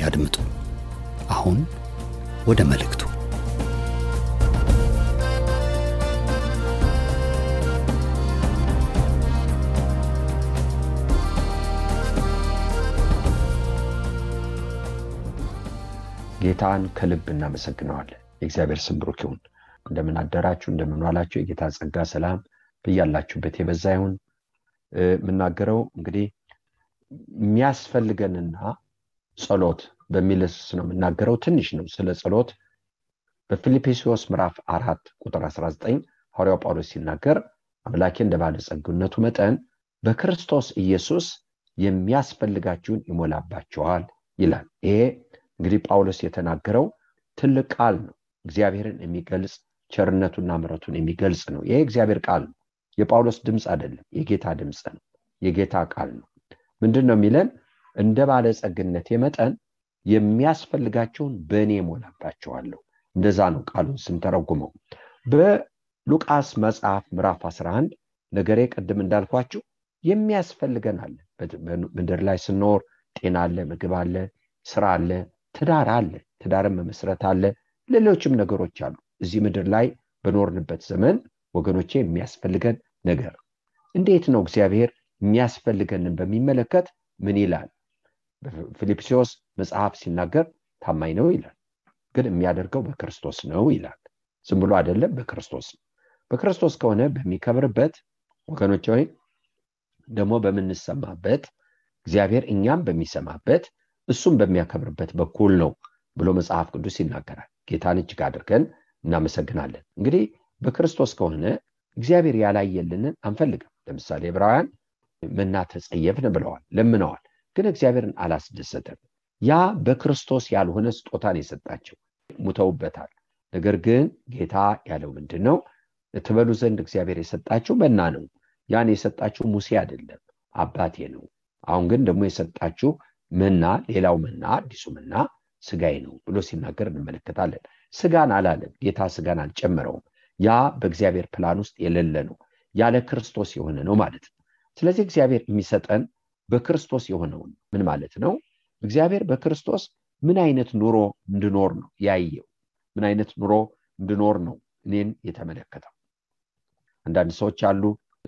ያድምጡ። አሁን ወደ መልእክቱ። ጌታን ከልብ እናመሰግነዋለን። የእግዚአብሔር ስም ብሩክ ይሁን። እንደምን አደራችሁ፣ እንደምን ዋላችሁ። የጌታ ጸጋ ሰላም ብያላችሁበት የበዛ ይሁን። የምናገረው እንግዲህ የሚያስፈልገንና ጸሎት በሚል ነው የምናገረው። ትንሽ ነው ስለ ጸሎት በፊልጵስዩስ ምዕራፍ አራት ቁጥር 19 ሐዋርያው ጳውሎስ ሲናገር አምላኬ እንደ ባለጸግነቱ መጠን በክርስቶስ ኢየሱስ የሚያስፈልጋችሁን ይሞላባችኋል ይላል። ይሄ እንግዲህ ጳውሎስ የተናገረው ትልቅ ቃል ነው። እግዚአብሔርን የሚገልጽ ቸርነቱና ምሕረቱን የሚገልጽ ነው። ይሄ እግዚአብሔር ቃል ነው። የጳውሎስ ድምፅ አይደለም፣ የጌታ ድምፅ ነው። የጌታ ቃል ነው። ምንድን ነው የሚለን? እንደ ባለጸግነቴ መጠን የሚያስፈልጋቸውን በእኔ ሞላባቸዋለሁ። እንደዛ ነው ቃሉን ስንተረጉመው። በሉቃስ መጽሐፍ ምዕራፍ 11 ነገሬ ቅድም እንዳልኳችሁ የሚያስፈልገን አለ። ምድር ላይ ስኖር ጤና አለ፣ ምግብ አለ፣ ስራ አለ፣ ትዳር አለ፣ ትዳርን መመስረት አለ፣ ሌሎችም ነገሮች አሉ። እዚህ ምድር ላይ በኖርንበት ዘመን ወገኖቼ የሚያስፈልገን ነገር እንዴት ነው? እግዚአብሔር የሚያስፈልገንን በሚመለከት ምን ይላል? በፊልጵስዩስ መጽሐፍ ሲናገር ታማኝ ነው ይላል። ግን የሚያደርገው በክርስቶስ ነው ይላል። ዝም ብሎ አይደለም፣ በክርስቶስ በክርስቶስ ከሆነ በሚከብርበት ወገኖች ወይ ደግሞ በምንሰማበት እግዚአብሔር እኛም በሚሰማበት እሱም በሚያከብርበት በኩል ነው ብሎ መጽሐፍ ቅዱስ ይናገራል። ጌታን እጅግ አድርገን እናመሰግናለን። እንግዲህ በክርስቶስ ከሆነ እግዚአብሔር ያላየልንን አንፈልግም። ለምሳሌ ዕብራውያን መና ተጸየፍን ብለዋል፣ ለምነዋል፣ ግን እግዚአብሔርን አላስደሰተም። ያ በክርስቶስ ያልሆነ ስጦታን የሰጣቸው ሙተውበታል። ነገር ግን ጌታ ያለው ምንድን ነው? ትበሉ ዘንድ እግዚአብሔር የሰጣችሁ መና ነው። ያን የሰጣችሁ ሙሴ አይደለም አባቴ ነው። አሁን ግን ደግሞ የሰጣችሁ መና ሌላው መና አዲሱ መና ስጋዬ ነው ብሎ ሲናገር እንመለከታለን። ስጋን አላለም ጌታ፣ ስጋን አልጨመረውም። ያ በእግዚአብሔር ፕላን ውስጥ የሌለ ነው፣ ያለ ክርስቶስ የሆነ ነው ማለት ነው። ስለዚህ እግዚአብሔር የሚሰጠን በክርስቶስ የሆነውን ምን ማለት ነው? እግዚአብሔር በክርስቶስ ምን አይነት ኑሮ እንድኖር ነው ያየው። ምን አይነት ኑሮ እንድኖር ነው እኔን የተመለከተው። አንዳንድ ሰዎች አሉ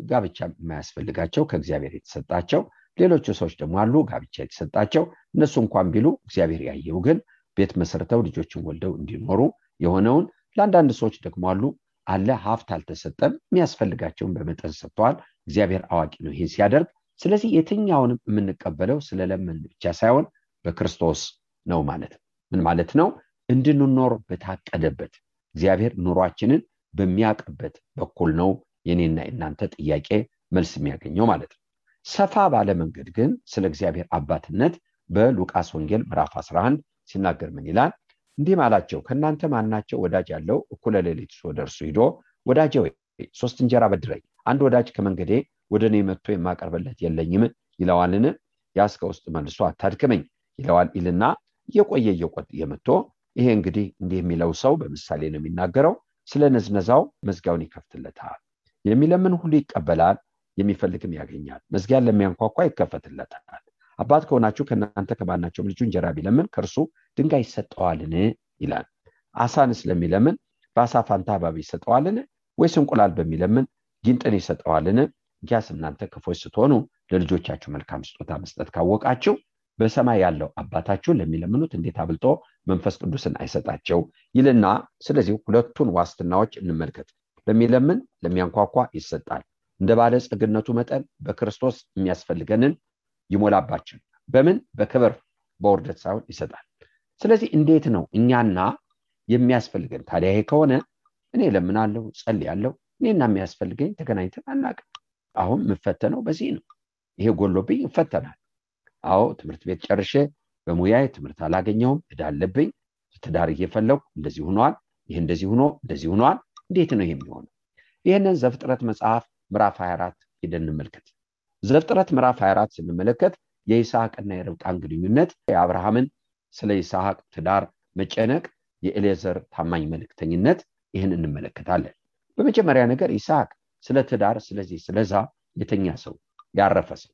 ጋብቻ የማያስፈልጋቸው ከእግዚአብሔር የተሰጣቸው ሌሎቹ ሰዎች ደግሞ አሉ ጋብቻ የተሰጣቸው እነሱ እንኳን ቢሉ እግዚአብሔር ያየው ግን ቤት መሰረተው ልጆችን ወልደው እንዲኖሩ የሆነውን ለአንዳንድ ሰዎች ደግሞ አሉ አለ ሀብት አልተሰጠም የሚያስፈልጋቸውን በመጠን ሰጥተዋል እግዚአብሔር አዋቂ ነው ይህን ሲያደርግ ስለዚህ የትኛውንም የምንቀበለው ስለለምን ብቻ ሳይሆን በክርስቶስ ነው ማለት ምን ማለት ነው? እንድንኖር በታቀደበት እግዚአብሔር ኑሯችንን በሚያውቅበት በኩል ነው የኔና የእናንተ ጥያቄ መልስ የሚያገኘው ማለት ነው። ሰፋ ባለ መንገድ ግን ስለ እግዚአብሔር አባትነት በሉቃስ ወንጌል ምዕራፍ 11 ሲናገር ምን ይላል? እንዲህም አላቸው ከእናንተ ማናቸው ወዳጅ ያለው እኩለ ሌሊት ወደ እርሱ ሂዶ ወዳጄ ወይ ሶስት እንጀራ በድረኝ፣ አንድ ወዳጅ ከመንገዴ ወደ እኔ መጥቶ የማቀርብለት የለኝም ይለዋልን? ያስ ከውስጥ መልሶ አታድክመኝ ይለዋል ይልና እየቆየ እየቆየ መጥቶ ይሄ እንግዲህ እንዲህ የሚለው ሰው በምሳሌ ነው የሚናገረው። ስለ ነዝነዛው መዝጊያውን ይከፍትለታል። የሚለምን ሁሉ ይቀበላል የሚፈልግም ያገኛል። መዝጊያን ለሚያንኳኳ ይከፈትለታል። አባት ከሆናችሁ ከእናንተ ከማናቸውም ልጁ እንጀራ ቢለምን ከእርሱ ድንጋይ ይሰጠዋልን ይላል። አሳንስ ለሚለምን በአሳ ፋንታ እባብ ይሰጠዋልን? ወይስ እንቁላል በሚለምን ጊንጥን ይሰጠዋልን? እንኪያስ እናንተ ክፎች ስትሆኑ ለልጆቻችሁ መልካም ስጦታ መስጠት ካወቃችሁ በሰማይ ያለው አባታችሁ ለሚለምኑት እንዴት አብልጦ መንፈስ ቅዱስን አይሰጣቸው? ይልና ስለዚህ ሁለቱን ዋስትናዎች እንመልከት። ለሚለምን ለሚያንኳኳ ይሰጣል። እንደ ባለጸግነቱ መጠን በክርስቶስ የሚያስፈልገንን ይሞላባቸው። በምን? በክብር በውርደት ሳይሆን ይሰጣል። ስለዚህ እንዴት ነው እኛና የሚያስፈልገን? ታዲያ ይሄ ከሆነ እኔ ለምናለው ጸል ያለው እኔና የሚያስፈልገኝ ተገናኝተን አናቅም አሁን የምፈተነው በዚህ ነው። ይሄ ጎሎብኝ ይፈተናል አዎ ትምህርት ቤት ጨርሼ በሙያዬ ትምህርት አላገኘውም እዳለብኝ ትዳር እየፈለጉ እንደዚህ ሆኗል ይህ እንደዚህ ሆኖ እንደዚህ ሆኗል። እንዴት ነው ይሄ የሚሆነው? ይህንን ዘፍጥረት መጽሐፍ ምዕራፍ 24 ሄደን እንመልከት። ዘፍጥረት ምዕራፍ 24 ስንመለከት የይስሐቅና የርብቃን ግንኙነት የአብርሃምን ስለ ይስሐቅ ትዳር መጨነቅ የኤሌዘር ታማኝ መልእክተኝነት ይህን እንመለከታለን። በመጀመሪያ ነገር ይስሐቅ ስለ ትዳር ስለዚህ ስለዛ የተኛ ሰው ያረፈ ሰው።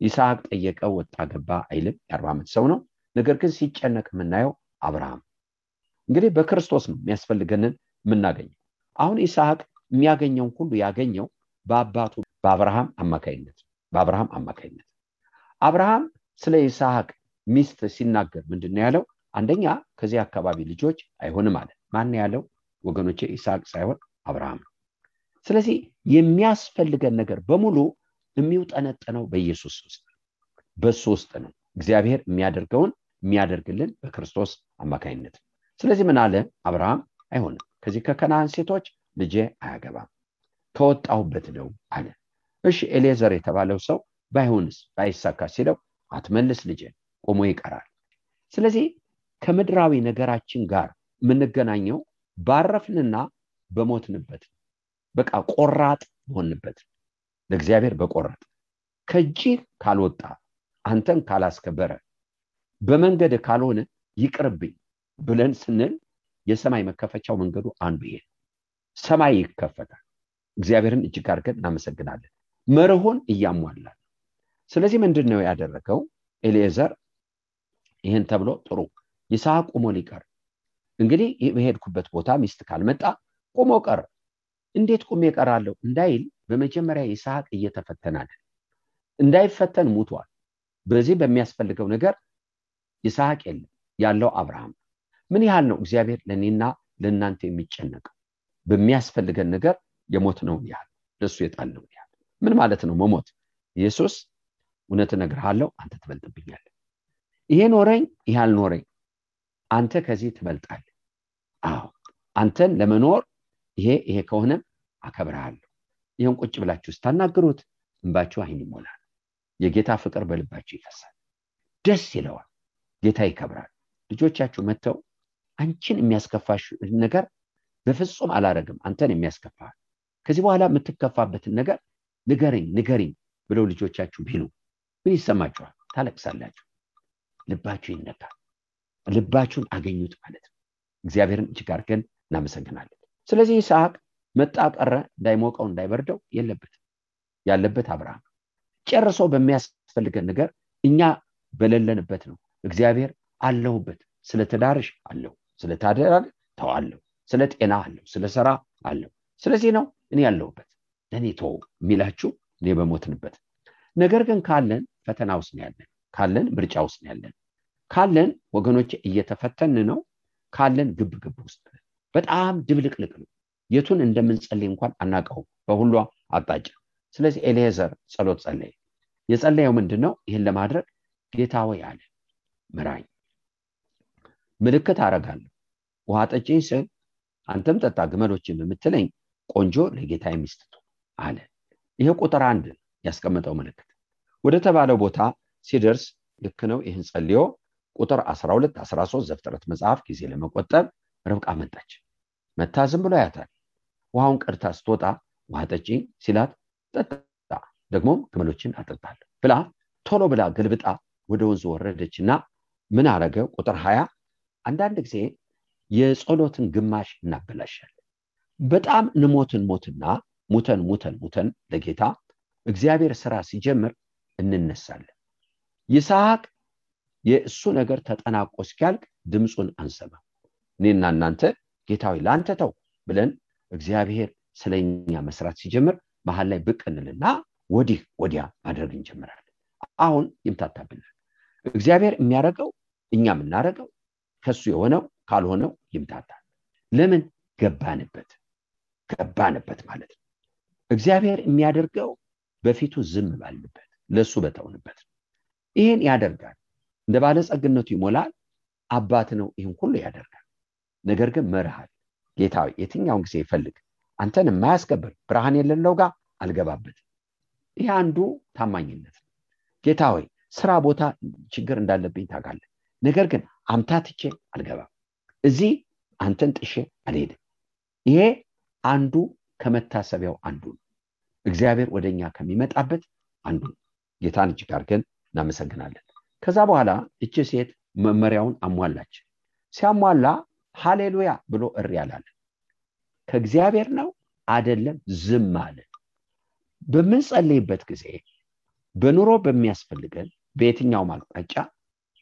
ይስሐቅ ጠየቀው ወጣ ገባ አይልም። የአርባ ዓመት ሰው ነው። ነገር ግን ሲጨነቅ የምናየው አብርሃም። እንግዲህ በክርስቶስ ነው የሚያስፈልገንን የምናገኘው። አሁን ይስሐቅ የሚያገኘውን ሁሉ ያገኘው በአባቱ በአብርሃም አማካይነት በአብርሃም አማካይነት አብርሃም ስለ ይስሐቅ ሚስት ሲናገር ምንድን ያለው? አንደኛ ከዚህ አካባቢ ልጆች አይሆንም አለ። ማን ያለው? ወገኖቼ ይስሐቅ ሳይሆን አብርሃም ነው ስለዚህ የሚያስፈልገን ነገር በሙሉ የሚውጠነጠነው በኢየሱስ ውስጥ በሱ ውስጥ ነው እግዚአብሔር የሚያደርገውን የሚያደርግልን በክርስቶስ አማካኝነት ስለዚህ ምን አለ? አብርሃም አይሆንም። ከዚህ ከከናን ሴቶች ልጄ አያገባም። ከወጣሁበት ነው አለ። እሺ ኤሌዘር የተባለው ሰው ባይሆንስ ባይሳካ ሲለው አትመልስ ልጄ ቆሞ ይቀራል። ስለዚህ ከምድራዊ ነገራችን ጋር የምንገናኘው ባረፍንና በሞትንበት በቃ ቆራጥ በሆንበት ለእግዚአብሔር በቆረጥ ከእጅህ ካልወጣ አንተን ካላስከበረ በመንገድ ካልሆነ ይቅርብኝ ብለን ስንል የሰማይ መከፈቻው መንገዱ አንዱ ይሄ ሰማይ ይከፈታል። እግዚአብሔርን እጅግ አድርገን እናመሰግናለን። መርሆን እያሟላል ስለዚህ ምንድን ነው ያደረገው? ኤሌዘር ይህን ተብሎ ጥሩ ይስሐቅ ቁሞ ሊቀር። እንግዲህ በሄድኩበት ቦታ ሚስት ካልመጣ ቁሞ ቀር እንዴት ቁሜ ቀራለሁ እንዳይል በመጀመሪያ ይስሐቅ እየተፈተናል እንዳይፈተን ሙቷል። በዚህ በሚያስፈልገው ነገር ይስሐቅ የለም ያለው አብርሃም ምን ያህል ነው እግዚአብሔር ለእኔና ለእናንተ የሚጨነቀው? በሚያስፈልገን ነገር የሞት ነው ያህል ለእሱ የጣልነው ያህል። ምን ማለት ነው መሞት? ኢየሱስ እውነት እነግርሃለሁ አንተ ትበልጥብኛለ ይሄ ኖረኝ ይህ አልኖረኝ አንተ ከዚህ ትበልጣል አዎ አንተን ለመኖር ይሄ ይሄ ከሆነም አከብረሃለሁ ይህን ቁጭ ብላችሁ ስታናግሩት እንባችሁ አይን ይሞላል። የጌታ ፍቅር በልባችሁ ይፈሳል። ደስ ይለዋል። ጌታ ይከብራል። ልጆቻችሁ መጥተው አንቺን የሚያስከፋሽ ነገር በፍጹም አላረግም አንተን የሚያስከፋ ከዚህ በኋላ የምትከፋበትን ነገር ንገረኝ ንገሪኝ ብለው ልጆቻችሁ ቢሉ ምን ይሰማችኋል? ታለቅሳላችሁ። ልባችሁ ይነካል። ልባችሁን አገኙት ማለት ነው። እግዚአብሔርን እጅግ አድርገን እናመሰግናለን ስለዚህ ይስሐቅ መጣ ቀረ እንዳይሞቀው እንዳይበርደው የለበት ያለበት አብርሃም ጨርሶ በሚያስፈልገን ነገር እኛ በሌለንበት ነው። እግዚአብሔር አለሁበት። ስለ ትዳርሽ አለው ስለ ታደራግ ተዋለሁ ስለ ጤና አለው ስለ ስራ አለው ስለዚህ ነው እኔ ያለሁበት ለእኔ ተው የሚላችሁ እኔ በሞትንበት። ነገር ግን ካለን ፈተና ውስጥ ያለን ካለን ምርጫ ውስጥ ያለን። ካለን ወገኖች እየተፈተን ነው ካለን ግብ ግብ ውስጥ በጣም ድብልቅልቅ ነው። የቱን እንደምንጸልይ እንኳን አናቀውም በሁሉ አቅጣጫ። ስለዚህ ኤሌዘር ጸሎት ጸለየ። የጸለየው ምንድን ነው ይህን ለማድረግ ጌታ ወይ አለ ምራኝ ምልክት አረጋለሁ ውሃ ጠጭኝ ስል አንተም ጠጣ ግመሎችን የምትለኝ ቆንጆ ለጌታ የሚስትቱ አለ። ይሄ ቁጥር አንድ ያስቀመጠው ምልክት። ወደ ተባለው ቦታ ሲደርስ ልክ ነው። ይህን ጸልዮ ቁጥር 12 13 ዘፍጥረት መጽሐፍ ጊዜ ለመቆጠብ ርብቃ መጣች መታ ዝም ብሎ ያታል ውሃውን ቀድታ ስትወጣ ውሃ ጠጪኝ ሲላት ጠጣ ደግሞም ግመሎችን አጠጣለሁ ብላ ቶሎ ብላ ገልብጣ ወደ ወንዙ ወረደች እና ምን አረገ? ቁጥር 20 አንዳንድ ጊዜ የጸሎትን ግማሽ እናበላሻለን። በጣም ንሞትን ሞትና ሙተን ሙተን ሙተን ለጌታ እግዚአብሔር ስራ ሲጀምር እንነሳለን። ይስሐቅ የእሱ ነገር ተጠናቆ እስኪያልቅ ድምፁን አንሰማ። እኔና እናንተ ጌታዊ ለአንተ ተው ብለን እግዚአብሔር ስለኛ መስራት ሲጀምር መሀል ላይ ብቅ እንልና ወዲህ ወዲያ ማድረግ እንጀምራለን። አሁን ይምታታብናል እግዚአብሔር የሚያደርገው እኛ የምናደርገው ከሱ የሆነው ካልሆነው ይምታታል ለምን? ገባንበት ገባንበት ማለት ነው። እግዚአብሔር የሚያደርገው በፊቱ ዝም ባልንበት ለእሱ በተውንበት። ይህን ያደርጋል። እንደ ባለጸግነቱ ይሞላል። አባት ነው ይህን ሁሉ ያደርጋል ነገር ግን መርሃል ጌታ የትኛውን ጊዜ ይፈልግ? አንተን የማያስከብር ብርሃን የሌለው ጋር አልገባበትም። ይህ አንዱ ታማኝነት ነው። ጌታ ሆይ ስራ ቦታ ችግር እንዳለብኝ ታውቃለህ ነገር ግን አምታትቼ አልገባም። እዚህ አንተን ጥሼ አልሄድም። ይሄ አንዱ ከመታሰቢያው አንዱ ነው። እግዚአብሔር ወደኛ ከሚመጣበት አንዱ ነው። ጌታን እጅግ አድርገን እናመሰግናለን። ከዛ በኋላ እች ሴት መመሪያውን አሟላች። ሲያሟላ ሃሌሉያ ብሎ እሪ ያላለ ከእግዚአብሔር ነው አደለም ዝም አለ። በምንጸልይበት ጊዜ በኑሮ በሚያስፈልገን በየትኛውም አቅጣጫ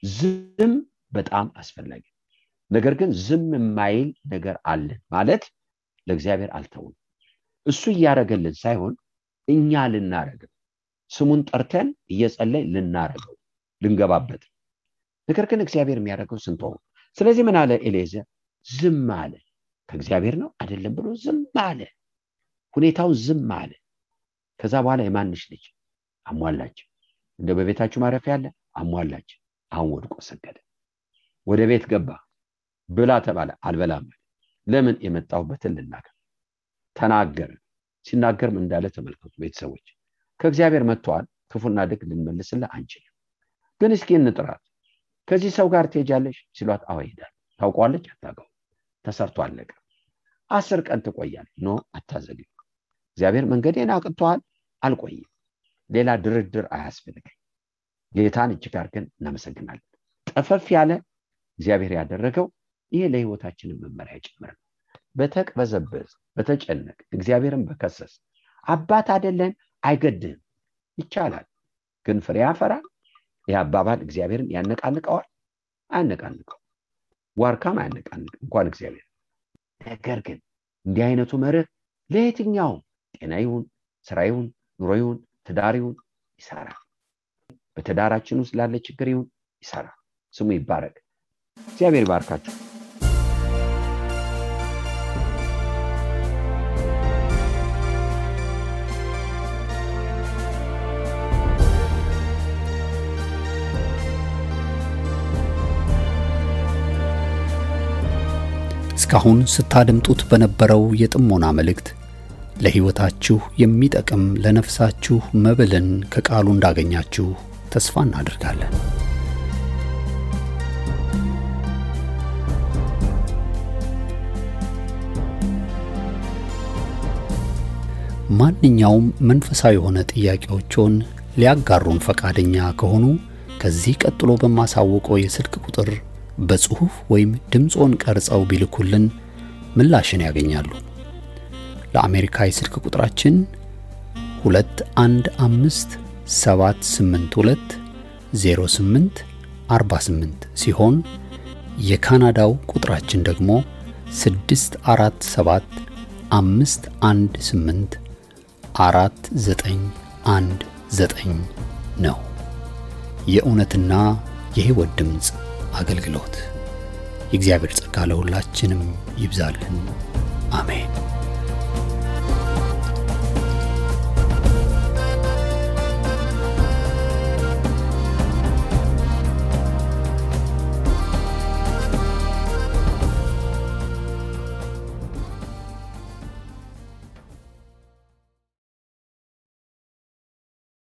ዝም በጣም አስፈላጊ። ነገር ግን ዝም የማይል ነገር አለን ማለት ለእግዚአብሔር አልተውን እሱ እያደረገልን ሳይሆን እኛ ልናረገው ስሙን ጠርተን እየጸለይ ልናረገው ልንገባበት። ነገር ግን እግዚአብሔር የሚያደርገው ስንተው ስለዚህ ምን አለ ኤሌዘር ዝም አለ። ከእግዚአብሔር ነው? አይደለም ብሎ ዝም አለ። ሁኔታውን ዝም አለ። ከዛ በኋላ የማንሽ ልጅ አሟላች። እንደ በቤታችሁ ማረፊያ ያለ አሟላች። አሁን ወድቆ ሰገደ። ወደ ቤት ገባ። ብላ ተባለ። አልበላም ለምን? የመጣሁበትን ልናገር። ተናገረ። ሲናገርም እንዳለ ተመልከቱ ቤተሰቦች። ከእግዚአብሔር መጥተዋል ክፉና ደግ ልንመልስልህ አንችልም። ግን እስኪ እንጥራት። ከዚህ ሰው ጋር ትሄጃለሽ? ሲሏት አዎ ይሄዳል ታውቋለች አታውቀው ተሰርቶ አለቀ። አስር ቀን ትቆያል ኖ አታዘግ እግዚአብሔር መንገዴን አቅጥተዋል አልቆይም። ሌላ ድርድር አያስፈልገኝ ጌታን እጅግ አድርገን እናመሰግናለን። ጠፈፍ ያለ እግዚአብሔር ያደረገው ይህ ለህይወታችንን መመሪያ ጭምር በተቅበዘበዝ በተጨነቅ እግዚአብሔርን በከሰስ አባት አደለን አይገድህም። ይቻላል ግን ፍሬ ያፈራል። ይህ አባባል እግዚአብሔርን ያነቃንቀዋል? አያነቃንቀው ዋርካም አያነቃንቅ እንኳን እግዚአብሔር። ነገር ግን እንዲህ አይነቱ መርህ ለየትኛውም ጤና ይሁን ስራ ይሁን ኑሮ ይሁን ትዳር ይሁን ይሰራል በትዳራችን ውስጥ ላለ ችግር ይሁን ይሰራል ስሙ ይባረክ። እግዚአብሔር ይባርካችሁ እስካሁን ስታደምጡት በነበረው የጥሞና መልእክት ለሕይወታችሁ የሚጠቅም ለነፍሳችሁ መብልን ከቃሉ እንዳገኛችሁ ተስፋ እናደርጋለን። ማንኛውም መንፈሳዊ የሆነ ጥያቄዎችን ሊያጋሩን ፈቃደኛ ከሆኑ ከዚህ ቀጥሎ በማሳወቀው የስልክ ቁጥር በጽሑፍ ወይም ድምፆን ቀርጸው ቢልኩልን ምላሽን ያገኛሉ። ለአሜሪካ የስልክ ቁጥራችን 215 782 08 48 ሲሆን የካናዳው ቁጥራችን ደግሞ 647 518 4919 ነው። የእውነትና የሕይወት ድምፅ አገልግሎት የእግዚአብሔር ጸጋ ለሁላችንም ይብዛልን። አሜን።